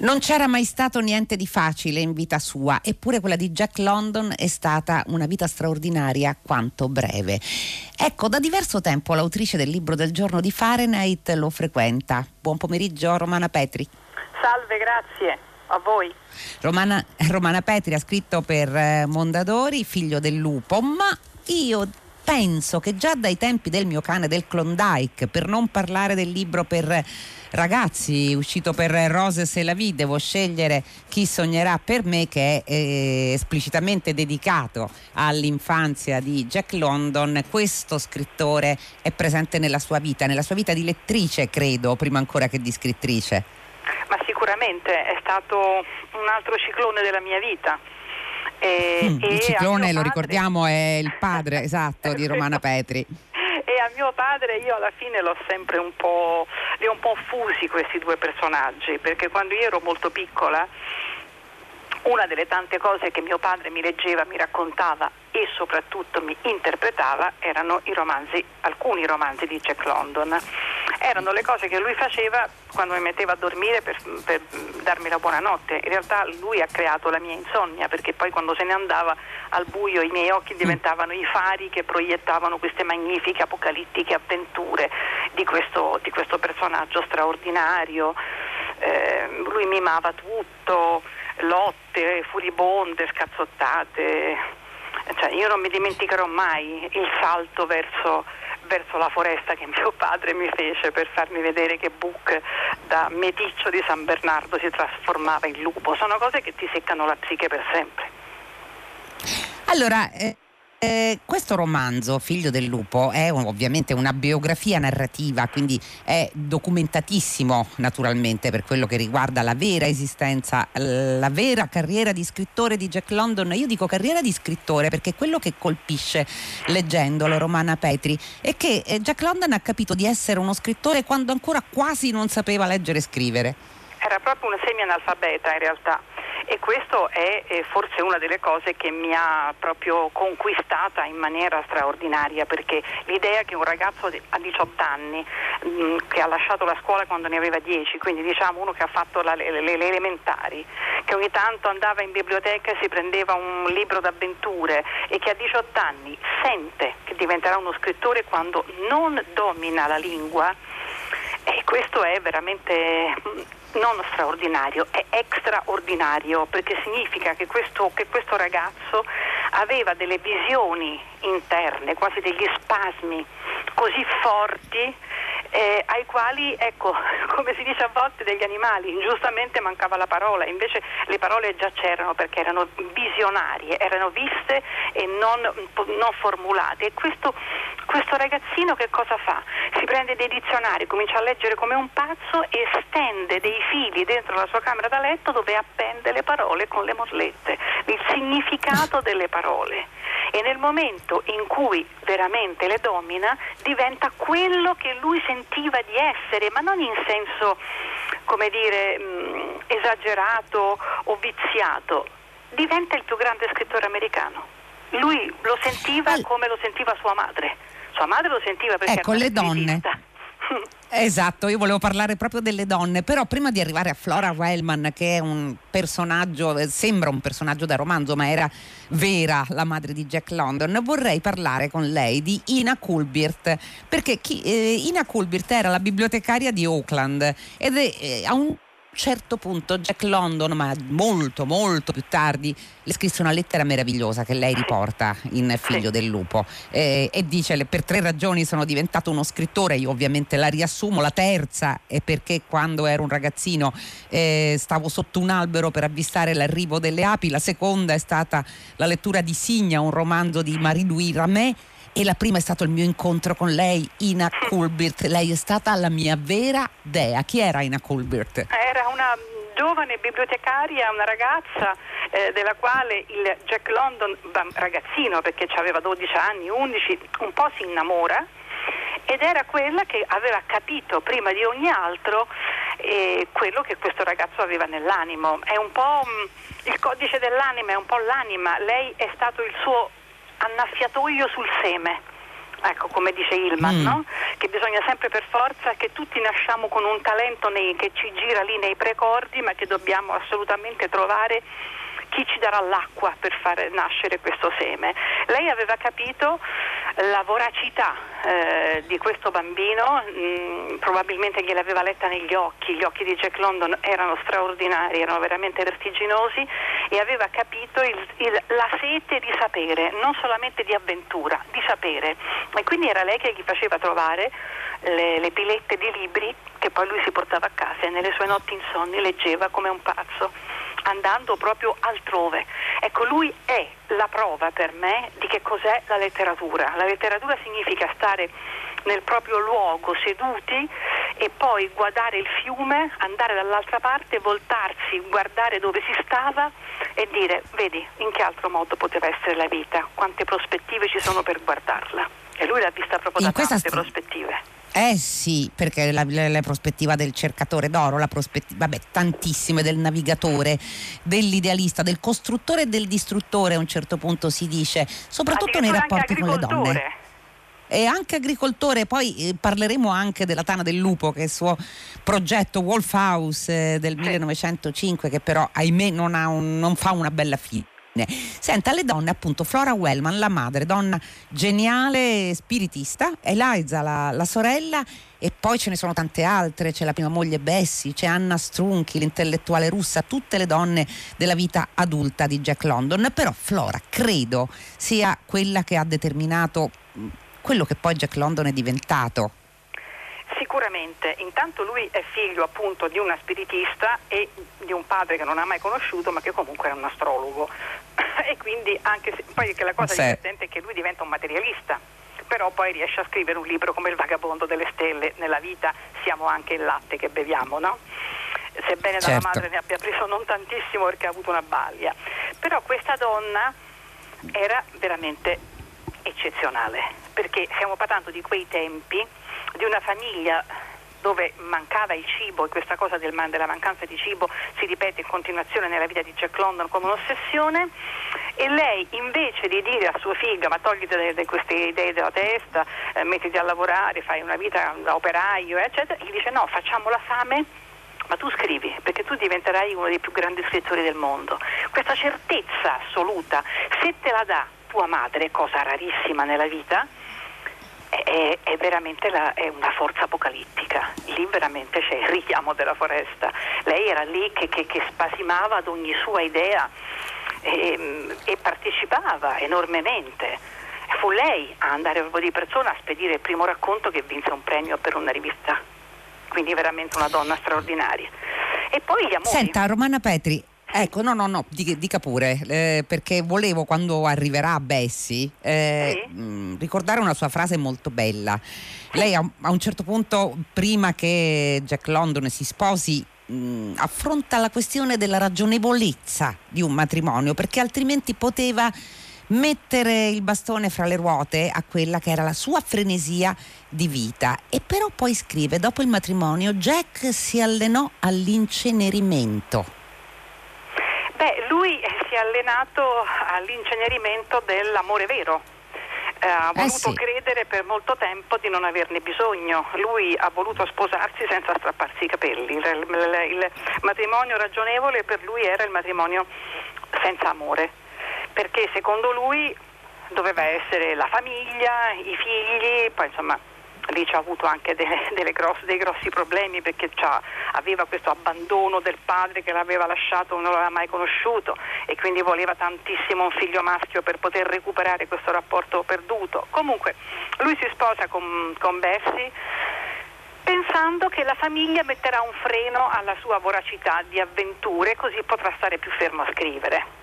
Non c'era mai stato niente di facile in vita sua, eppure quella di Jack London è stata una vita straordinaria quanto breve. Ecco, da diverso tempo l'autrice del libro del giorno di Fahrenheit lo frequenta. Buon pomeriggio Romana Petri. Salve, grazie. A voi. Romana, Romana Petri ha scritto per eh, Mondadori, figlio del lupo, ma io penso che già dai tempi del mio cane del Klondike, per non parlare del libro per ragazzi uscito per Roses e la V devo scegliere chi sognerà per me che è eh, esplicitamente dedicato all'infanzia di Jack London. Questo scrittore è presente nella sua vita nella sua vita di lettrice credo prima ancora che di scrittrice. Ma sicuramente è stato un altro ciclone della mia vita. E, mm, il ciclone, lo ricordiamo, è il padre esatto di Romana Petri e a mio padre io alla fine l'ho sempre un po', li ho un po' fusi questi due personaggi, perché quando io ero molto piccola una delle tante cose che mio padre mi leggeva, mi raccontava e soprattutto mi interpretava erano i romanzi, alcuni romanzi di Jack London erano le cose che lui faceva quando mi metteva a dormire per, per, darmi la buonanotte. In realtà lui ha creato la mia insonnia perché poi quando se ne andava al buio i miei occhi mm. diventavano i fari che proiettavano queste magnifiche apocalittiche avventure di questo, di questo personaggio straordinario. Eh, lui mimava tutto, lotte, furibonde, scazzottate. Cioè, io non mi dimenticherò mai il salto verso verso la foresta che mio padre mi fece per farmi vedere che Buc da meticcio di San Bernardo si trasformava in lupo. Sono cose che ti seccano la psiche per sempre. Allora, eh, eh, questo romanzo, Figlio del lupo, è ovviamente una biografia narrativa, quindi è documentatissimo naturalmente per quello che riguarda la vera esistenza, la vera carriera di scrittore di Jack London. Io dico carriera di scrittore perché quello che colpisce leggendolo Romana Petri è che eh, Jack London ha capito di essere uno scrittore quando ancora quasi non sapeva leggere e scrivere. Era proprio un semi-analfabeta in realtà e questo è, è forse una delle cose che mi ha proprio conquistata in maniera straordinaria perché l'idea che un ragazzo a 18 anni mh, mm, che ha lasciato la scuola quando ne aveva 10, quindi diciamo uno che ha fatto la, le, le, le, elementari, che ogni tanto andava in biblioteca e si prendeva un libro d'avventure e che a 18 anni sente che diventerà uno scrittore quando non domina la lingua, e questo è veramente mm, non straordinario, è extraordinario perché significa che questo, che questo ragazzo aveva delle visioni interne, quasi degli spasmi così forti eh, ai quali, ecco, come si dice a volte degli animali, giustamente mancava la parola, invece le parole già c'erano perché erano visionarie, erano viste e non, non formulate. E questo, questo ragazzino che cosa fa? Si prende dei dizionari, comincia a leggere come un pazzo e stende dei fili dentro la sua camera da letto dove appende le parole con le mollette, il significato delle parole e nel momento in cui veramente le domina diventa quello che lui sentiva di essere, ma non in senso, come dire, mh, mm, esagerato o viziato, diventa il più grande scrittore americano. Lui lo sentiva come lo sentiva sua madre. Sua madre lo sentiva perché ecco, era le donne. Esatto, io volevo parlare proprio delle donne, però prima di arrivare a Flora Wellman, che è un personaggio, eh, sembra un personaggio da romanzo, ma era vera la madre di Jack London, vorrei parlare con lei di Ina Kulbirt, perché chi, eh, Ina Kulbirt era la bibliotecaria di Oakland ed è, eh, a un certo punto Jack London, ma molto molto più tardi, le scrisse una lettera meravigliosa che lei riporta in Figlio del Lupo eh, e dice per tre ragioni sono diventato uno scrittore, io ovviamente la riassumo, la terza è perché quando ero un ragazzino eh, stavo sotto un albero per avvistare l'arrivo delle api, la seconda è stata la lettura di Signa, un romanzo di Marie-Louise Ramet e la prima è stato il mio incontro con lei, Ina Kulbirt. Lei è stata la mia vera dea. Chi era Ina Kulbirt? Era una giovane bibliotecaria, una ragazza eh, della quale il Jack London, ragazzino perché aveva 12 anni, 11, un po' si innamora ed era quella che aveva capito prima di ogni altro eh, quello che questo ragazzo aveva nell'animo. È un po' mh, mm, il codice dell'anima, è un po' l'anima. Lei è stato il suo annaffiatoio sul seme ecco come dice Ilman, mm. no? che bisogna sempre per forza, che tutti nasciamo con un talento nei, che ci gira lì nei precordi, ma che dobbiamo assolutamente trovare chi ci darà l'acqua per far nascere questo seme. Lei aveva capito la voracità eh, di questo bambino, mh, mm, probabilmente gliel'aveva letta negli occhi, gli occhi di Jack London erano straordinari, erano veramente vertiginosi e aveva capito il, il, la sete di sapere, non solamente di avventura, di sapere. E quindi era lei che gli faceva trovare le, le pilette di libri che poi lui si portava a casa e nelle sue notti insonni leggeva come un pazzo andando proprio altrove. Ecco, lui è la prova per me di che cos'è la letteratura. La letteratura significa stare nel proprio luogo seduti e poi guardare il fiume, andare dall'altra parte, voltarsi, guardare dove si stava e dire vedi in che altro modo poteva essere la vita, quante prospettive ci sono per guardarla. E lui l'ha vista proprio da tante st- prospettive. Eh sì, perché la, la, la, prospettiva del cercatore d'oro, la prospettiva, vabbè, tantissime del navigatore, dell'idealista, del costruttore e del distruttore a un certo punto si dice, soprattutto nei rapporti con le donne. E anche agricoltore, poi eh, parleremo anche della Tana del Lupo, che è il suo progetto Wolf House eh, del 1905, che però ahimè non, un, non fa una bella fine. Senta, le donne appunto Flora Wellman, la madre, donna geniale, spiritista, Eliza, la, la sorella e poi ce ne sono tante altre, c'è la prima moglie Bessie, c'è Anna Strunchi, l'intellettuale russa, tutte le donne della vita adulta di Jack London, però Flora credo sia quella che ha determinato quello che poi Jack London è diventato. Sicuramente, intanto lui è figlio appunto di una spiritista e di un padre che non ha mai conosciuto ma che comunque era un astrologo e quindi anche se, poi che la cosa sì. divertente è che lui diventa un materialista però poi riesce a scrivere un libro come Il vagabondo delle stelle nella vita siamo anche il latte che beviamo no? sebbene certo. dalla madre ne abbia preso non tantissimo perché ha avuto una baglia però questa donna era veramente eccezionale perché stiamo parlando di quei tempi di una famiglia dove mancava il cibo e questa cosa del, della mancanza di cibo si ripete in continuazione nella vita di Jack London come un'ossessione e lei invece di dire a suo figlio ma togliti queste idee dalla testa, eh, mettiti a lavorare, fai una vita da operaio eccetera, gli dice no facciamo la fame ma tu scrivi perché tu diventerai uno dei più grandi scrittori del mondo. Questa certezza assoluta, se te la dà tua madre, cosa rarissima nella vita, è, è veramente la, è una forza apocalittica, lì veramente c'è il richiamo della foresta, lei era lì che, che, che spasimava ad ogni sua idea e, e partecipava enormemente fu lei a andare proprio di persona a spedire il primo racconto che vinse un premio per una rivista. Quindi veramente una donna straordinaria. E poi gli amori. Senta, Romana Petri, Ecco, no, no, no, dica pure, eh, perché volevo quando arriverà a Bessie eh, sì. mm, ricordare una sua frase molto bella. Lei a, a, un certo punto, prima che Jack London si sposi, mm, affronta la questione della ragionevolezza di un matrimonio, perché altrimenti poteva mettere il bastone fra le ruote a quella che era la sua frenesia di vita. E però poi scrive, dopo il matrimonio, Jack si allenò all'incenerimento Beh, lui si è allenato all'incenerimento dell'amore vero. Eh, ha eh, voluto eh sì. credere per molto tempo di non averne bisogno. Lui ha voluto sposarsi senza strapparsi i capelli. Il, il, il matrimonio ragionevole per lui era il matrimonio senza amore, perché secondo lui doveva essere la famiglia, i figli, poi insomma lì ci ha avuto anche delle, delle grosse, dei grossi problemi perché aveva questo abbandono del padre che l'aveva lasciato, non l'aveva mai conosciuto e quindi voleva tantissimo un figlio maschio per poter recuperare questo rapporto perduto. Comunque lui si sposa con, con Bessie pensando che la famiglia metterà un freno alla sua voracità di avventure così potrà stare più fermo a scrivere.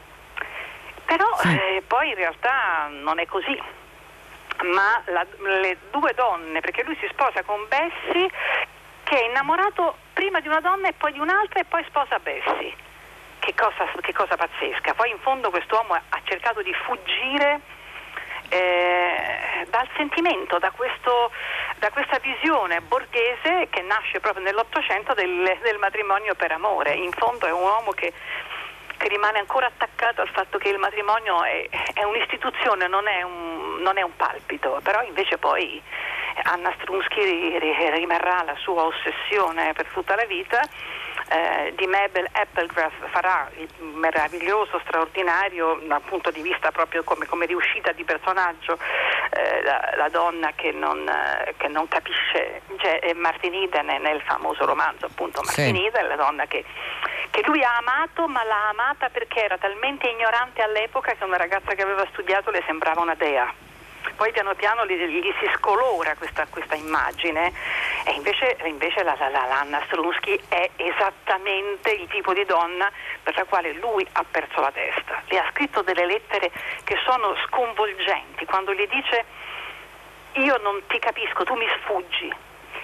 Però eh, poi in realtà non è così ma la, le due donne, perché lui si sposa con Bessie che è innamorato prima di una donna e poi di un'altra e poi sposa Bessie. Che cosa, che cosa pazzesca. Poi in fondo quest'uomo ha cercato di fuggire eh, dal sentimento, da, questo, da, questa visione borghese che nasce proprio nell'Ottocento del, del matrimonio per amore. In fondo è un uomo che che rimane ancora attaccato al fatto che il matrimonio è, è un'istituzione, non è un, non è un palpito, però invece poi Anna Strunsky rimarrà la sua ossessione per tutta la vita. Eh, di Mabel Applegrass farà il meraviglioso, straordinario dal punto di vista proprio come, come riuscita di personaggio eh, la, la, donna che non, eh, che non capisce, cioè Martin Eden nel famoso romanzo appunto Martin sì. Eden, la donna che, che lui ha amato ma l'ha amata perché era talmente ignorante all'epoca che una ragazza che aveva studiato le sembrava una dea poi piano piano gli, gli si scolora questa, questa, immagine e invece, invece la, la, la, Anna Strunsky è esattamente il tipo di donna per la quale lui ha perso la testa. Le ha scritto delle lettere che sono sconvolgenti, quando gli dice io non ti capisco, tu mi sfuggi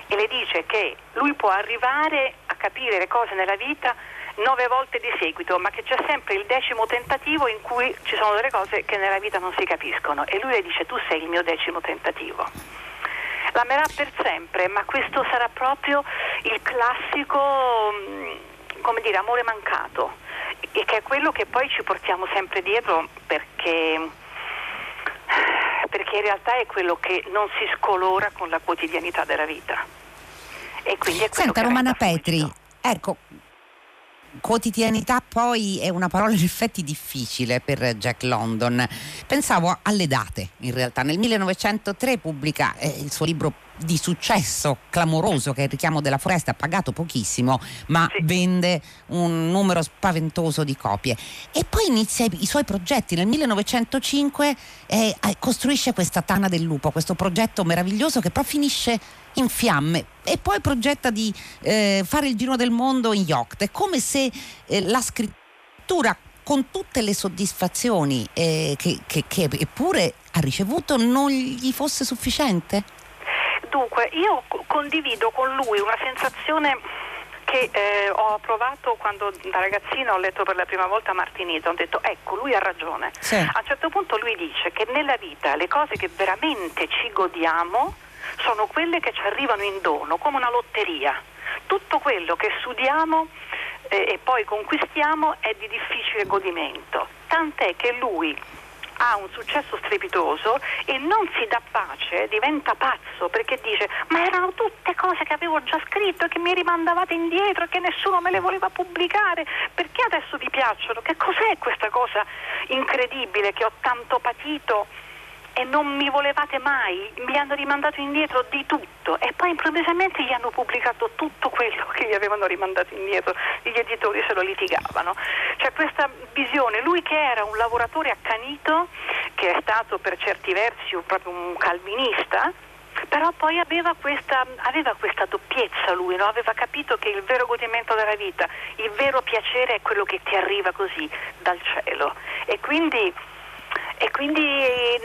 e le dice che lui può arrivare a capire le cose nella vita nove volte di seguito, ma che c'è sempre il decimo tentativo in cui ci sono delle cose che nella vita non si capiscono e lui le dice tu sei il mio decimo tentativo. L'amerà per sempre, ma questo sarà proprio il classico, mm, come dire, amore mancato, e che è quello che poi ci portiamo sempre dietro perché, perché in realtà è quello che non si scolora con la quotidianità della vita. E quindi è Senta Romana Petri, ecco, Quotidianità poi è una parola in effetti difficile per Jack London. Pensavo alle date in realtà. Nel 1903 pubblica eh, il suo libro di successo clamoroso che è il richiamo della foresta, ha pagato pochissimo ma sì. vende un numero spaventoso di copie e poi inizia i, i suoi progetti. Nel 1905 eh, costruisce questa Tana del Lupo, questo progetto meraviglioso che però finisce in fiamme e poi progetta di eh, fare il giro del mondo in yacht. È come se eh, la scrittura con tutte le soddisfazioni eh, che, che, che eppure ha ricevuto non gli fosse sufficiente? Dunque, io condivido con lui una sensazione che eh, ho provato quando da ragazzina ho letto per la prima volta Martinito, ho detto ecco lui ha ragione. Sì. A un certo punto lui dice che nella vita le cose che veramente ci godiamo sono quelle che ci arrivano in dono, come una lotteria. Tutto quello che studiamo eh, e poi conquistiamo è di difficile godimento, tant'è che lui ha un successo strepitoso e non si dà pace, diventa pazzo perché dice ma erano tutte cose che avevo già scritto e che mi rimandavate indietro e che nessuno me le voleva pubblicare, perché adesso vi piacciono? Che cos'è questa cosa incredibile che ho tanto patito? E non mi volevate mai, mi hanno rimandato indietro di tutto e poi improvvisamente gli hanno pubblicato tutto quello che gli avevano rimandato indietro, gli editori se lo litigavano. C'è questa visione, lui che era un lavoratore accanito, che è stato per certi versi proprio un calvinista, però poi aveva questa, aveva questa doppiezza lui, no? aveva capito che il vero godimento della vita, il vero piacere è quello che ti arriva così dal cielo e quindi e quindi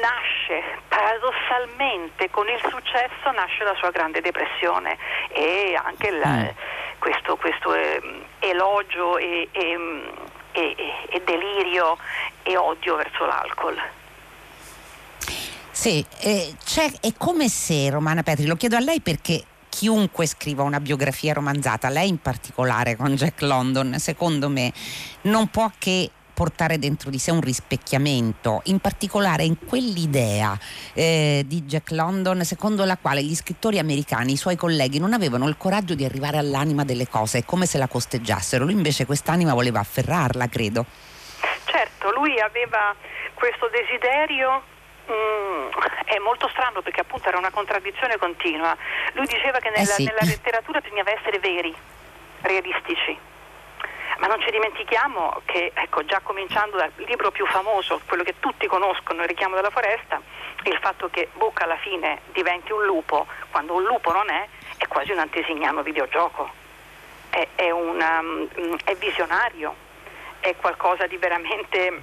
nasce, paradossalmente, con il successo nasce la sua grande depressione e anche la, mm. questo, questo eh, elogio e, e, e, e delirio e odio verso l'alcol. Sì, eh, è come se, Romana Petri, lo chiedo a lei perché chiunque scriva una biografia romanzata, lei in particolare con Jack London, secondo me, non può che portare dentro di sé un rispecchiamento, in particolare in quell'idea eh, di Jack London secondo la quale gli scrittori americani, i suoi colleghi, non avevano il coraggio di arrivare all'anima delle cose, è come se la costeggiassero. Lui invece quest'anima voleva afferrarla, credo. Certo, lui aveva questo desiderio Mm, è molto strano perché appunto era una contraddizione continua. Lui diceva che nella, eh sì. nella letteratura bisognava essere veri, realistici. Ma non ci dimentichiamo che, ecco, già cominciando dal libro più famoso, quello che tutti conoscono, Il richiamo della foresta, il fatto che Bocca alla fine diventi un lupo, quando un lupo non è, è quasi un antesignano videogioco. È, è, una, mm, è visionario, è qualcosa di veramente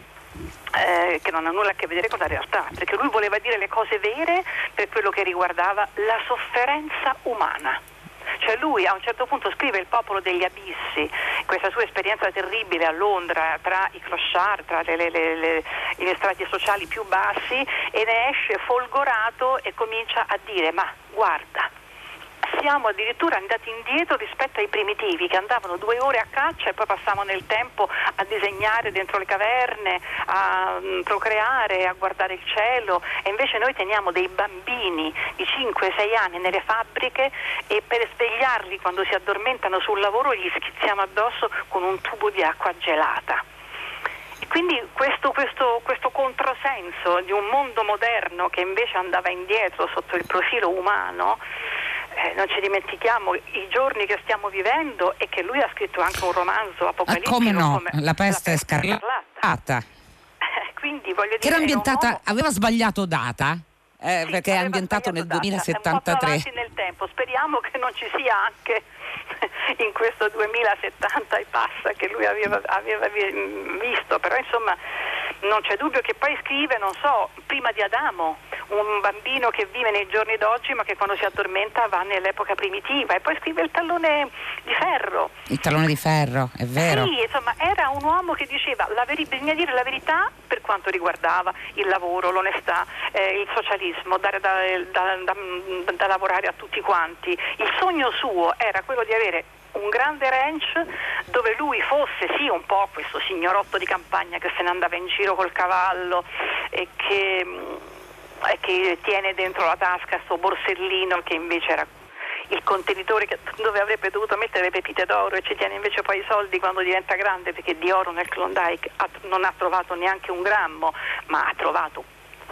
eh, che non ha nulla a che vedere con la realtà, perché lui voleva dire le cose vere per quello che riguardava la sofferenza umana cioè lui a un certo punto scrive Il popolo degli abissi, questa sua esperienza terribile a Londra tra i clochard, tra le, le, le, le strati sociali più bassi e ne esce folgorato e comincia a dire ma guarda, siamo addirittura andati indietro rispetto ai primitivi che andavano due ore a caccia e poi passavano il tempo a disegnare dentro le caverne, a mm, procreare, a guardare il cielo e invece noi teniamo dei bambini di 5-6 anni nelle fabbriche e per svegliarli quando si addormentano sul lavoro gli schizziamo addosso con un tubo di acqua gelata. E quindi questo, questo, questo controsenso di un mondo moderno che invece andava indietro sotto il profilo umano eh, non ci dimentichiamo i giorni che stiamo vivendo e che lui ha scritto anche un romanzo apocalittico. Ah, come no, come La peste, la peste scarlatta. Quindi, voglio dire, che era ambientata, uomo... aveva sbagliato data? Eh, sì, perché è ambientato nel 2073. È nel tempo. Speriamo che non ci sia anche in questo 2070 e passa che lui aveva, aveva visto, però insomma non c'è dubbio che poi scrive, non so, prima di Adamo, un bambino che vive nei giorni d'oggi ma che quando si addormenta va nell'epoca primitiva e poi scrive il tallone di ferro. Il tallone di ferro, è vero. Sì, insomma, era un uomo che diceva la veri- bisogna dire la verità per quanto riguardava il lavoro, l'onestà, eh, il socialismo, dare da, da, da, da lavorare a tutti quanti. Il sogno suo era quello di avere un grande ranch dove lui fosse sì un po' questo signorotto di campagna che se ne andava in giro col cavallo e che, mm, che tiene dentro la tasca questo borsellino che invece era il contenitore dove avrebbe dovuto mettere le pepite d'oro e ci tiene invece poi i soldi quando diventa grande perché di oro nel Klondike non ha trovato neanche un grammo ma ha trovato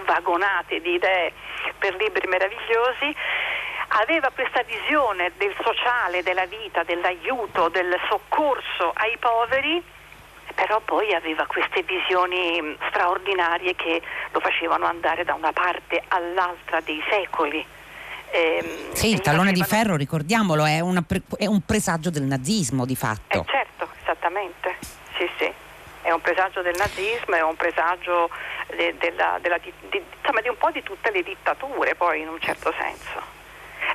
vagonate di idee per libri meravigliosi. Aveva questa visione del sociale, della vita, dell'aiuto, del soccorso ai poveri, però poi aveva queste visioni straordinarie che lo facevano andare da una parte all'altra dei secoli. Ehm, sì, il tallone facevano... di ferro, ricordiamolo, è, pre- è, un presagio del nazismo di fatto. Eh, certo, esattamente, sì, sì. È un presagio del nazismo, è un presagio de- della, della, di, di, insomma, di un po' di tutte le dittature, poi in un certo senso.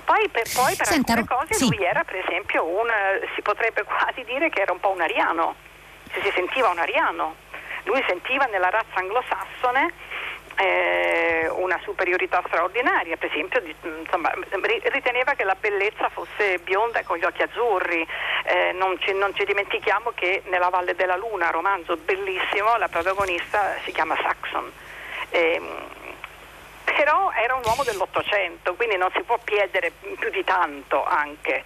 Poi per, poi per Senta, alcune cose sì. lui era per esempio un, si potrebbe quasi dire che era un po' un ariano, si sentiva un ariano. Lui sentiva nella razza anglosassone eh, una superiorità straordinaria, per esempio di, insomma, riteneva che la bellezza fosse bionda e con gli occhi azzurri, eh, non, ci, non, ci, dimentichiamo che nella Valle della Luna, romanzo bellissimo, la protagonista si chiama Saxon. Eh, però era un uomo dell'Ottocento, quindi non si può chiedere più di tanto anche.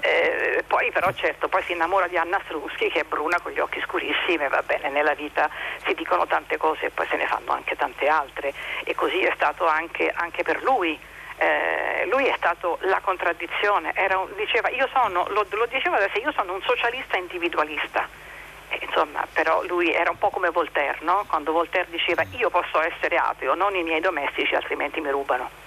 Eh, poi però certo poi si innamora di Anna Struschi che è bruna con gli occhi scurissimi va bene nella vita si dicono tante cose e poi se ne fanno anche tante altre e così è stato anche, anche per lui eh, lui è stato la contraddizione un, diceva sono lo, lo diceva sé io sono un socialista individualista insomma, però lui era un po' come Voltaire, no? quando Voltaire diceva io posso essere ateo, non i miei domestici, altrimenti mi rubano.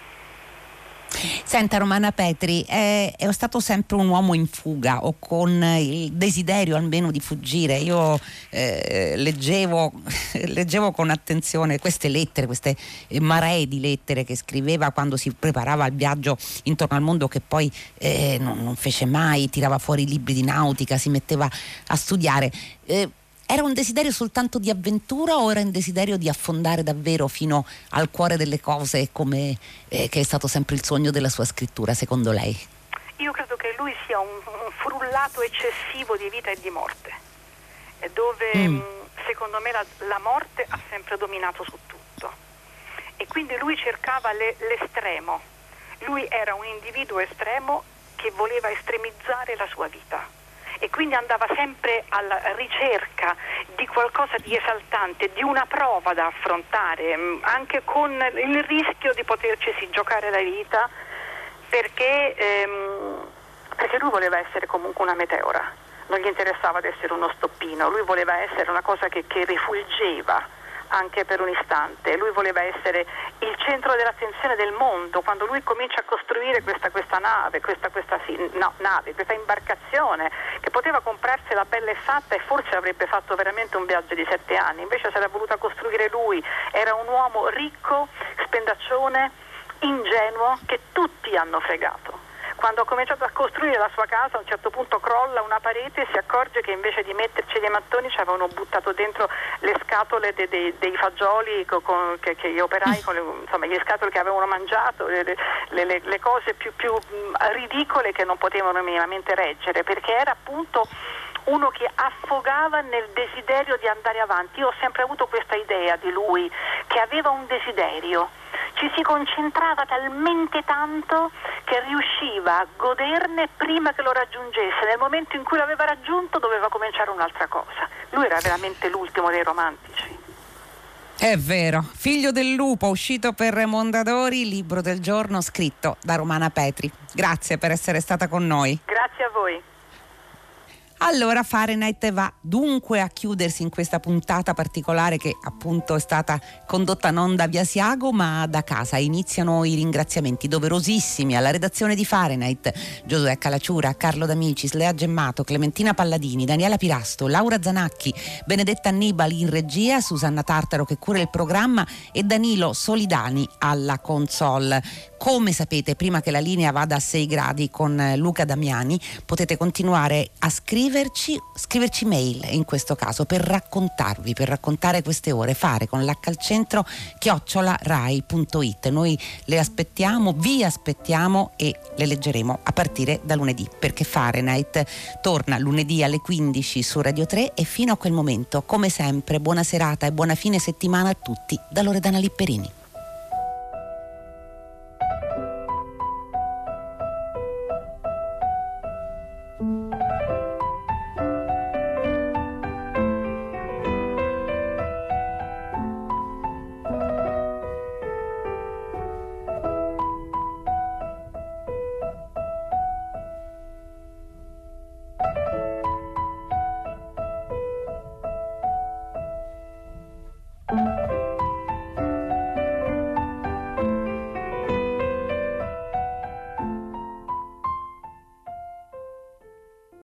Senta Romana Petri, è, è, stato sempre un uomo in fuga o con il desiderio almeno di fuggire. Io eh, leggevo, leggevo, con attenzione queste lettere, queste maree di lettere che scriveva quando si preparava al viaggio intorno al mondo che poi eh, non, non, fece mai, tirava fuori i libri di nautica, si metteva a studiare. Eh, era un desiderio soltanto di avventura o era un desiderio di affondare davvero fino al cuore delle cose come eh, che è stato sempre il sogno della sua scrittura, secondo lei? Io credo che lui sia un, un frullato eccessivo di vita e di morte, dove mm. secondo me la, la, morte ha sempre dominato su tutto. E quindi lui cercava le, l'estremo. Lui era un individuo estremo che voleva estremizzare la sua vita e quindi andava sempre alla ricerca di qualcosa di esaltante, di una prova da affrontare, mm, anche con il rischio di potercisi giocare la vita, perché, ehm, perché lui voleva essere comunque una meteora, non gli interessava di essere uno stoppino, lui voleva essere una cosa che, che rifulgeva anche per un istante. Lui voleva essere il centro dell'attenzione del mondo. Quando lui comincia a costruire questa, questa nave, questa, questa no, nave, questa imbarcazione, che poteva comprarsela bella e fatta e forse avrebbe fatto veramente un viaggio di sette anni, invece se l'ha voluta costruire lui. Era un uomo ricco, spendaccione, ingenuo, che tutti hanno fregato quando ha cominciato a costruire la sua casa a un certo punto crolla una parete e si accorge che invece di metterci dei mattoni ci avevano buttato dentro le scatole de, de, dei fagioli con, che, che, gli operai, con le, insomma gli scatole che avevano mangiato, le, le, le cose più, più ridicole che non potevano minimamente reggere perché era appunto uno che affogava nel desiderio di andare avanti. Io ho sempre avuto questa idea di lui, che aveva un desiderio, ci si concentrava talmente tanto che riusciva a goderne prima che lo raggiungesse. Nel momento in cui l'aveva raggiunto doveva cominciare un'altra cosa. Lui era veramente l'ultimo dei romantici. È vero, Figlio del lupo, uscito per Mondadori, libro del giorno scritto da Romana Petri. Grazie per essere stata con noi. Grazie a voi. Allora Fahrenheit va dunque a chiudersi in questa puntata particolare che appunto è stata condotta non da Via Siago ma da casa. Iniziano i ringraziamenti doverosissimi alla redazione di Fahrenheit, Giosuè Calacciura, Carlo D'Amicis, Lea Gemmato, Clementina Palladini, Daniela Pirasto, Laura Zanacchi, Benedetta Annibali in regia, Susanna Tartaro che cura il programma e Danilo Solidani alla console. Come sapete, prima che la linea vada a 6 gradi con Luca Damiani, potete continuare a scriverci, scriverci mail in questo caso per raccontarvi, per raccontare queste ore, fare con l'H al centro chiocciolarai.it. Noi le aspettiamo, vi aspettiamo e le leggeremo a partire da lunedì, perché Fahrenheit torna lunedì alle 15 su Radio 3 e fino a quel momento, come sempre, buona serata e buona fine settimana a tutti da Loredana Lipperini.